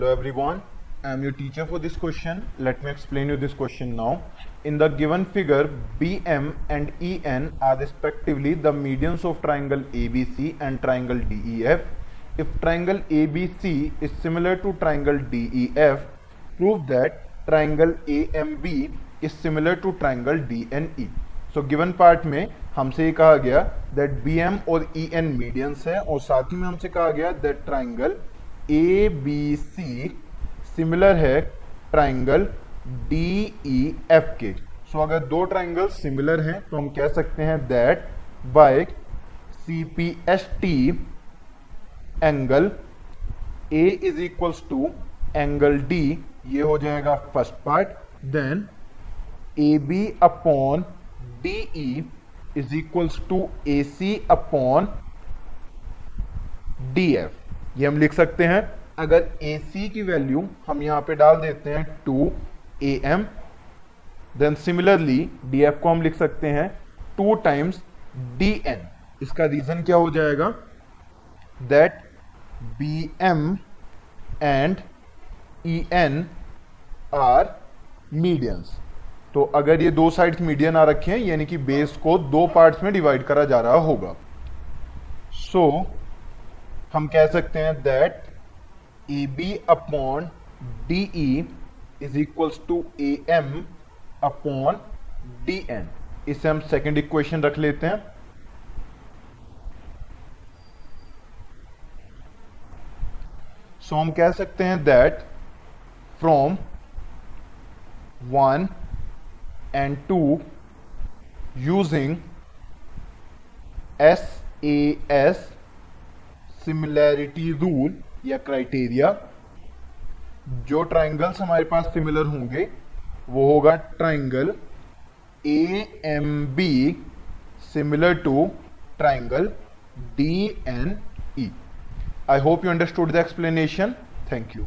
Hello everyone, I am your teacher for this question. Let me explain you this question now. In the given figure, BM and EN are respectively the medians of triangle ABC and triangle DEF. If triangle ABC is similar to triangle DEF, prove that triangle AMB is similar to triangle DNE. So given part में हमसे ये कहा गया that B M और E N medians है और साथ ही में हमसे कहा गया that triangle A B C similar है ट्राइंगल डी ई एफ़ के। सो अगर दो ट्राइंगल सिमिलर हैं तो हम कह सकते हैं that by C P S T angle A is equals to angle D ये हो जाएगा first part then A B upon D E is equals to A C upon D F ये हम लिख सकते हैं। अगर ए सी की वैल्यू हम यहाँ पे डाल देते हैं two A M then similarly D F को हम लिख सकते हैं टू टाइम्स डी एन इसका रीजन क्या हो जाएगा? That B M and E N are medians तो अगर ये दो साइड्स मीडियन आ रखे हैं यानी कि बेस को दो पार्ट्स में डिवाइड करा जा रहा होगा। सो so, हम कह सकते हैं that A B upon D E is equals to A M upon D N इसे हम सेकेंड इक्वेशन रख लेते हैं। सो so, हम कह सकते हैं that from one and 2 using SAS similarity rule या क्राइटेरिया, जो ट्राइंगल्स हमारे पास सिमिलर होंगे, वो होगा triangle A M B similar to triangle D N E I hope you understood the explanation thank you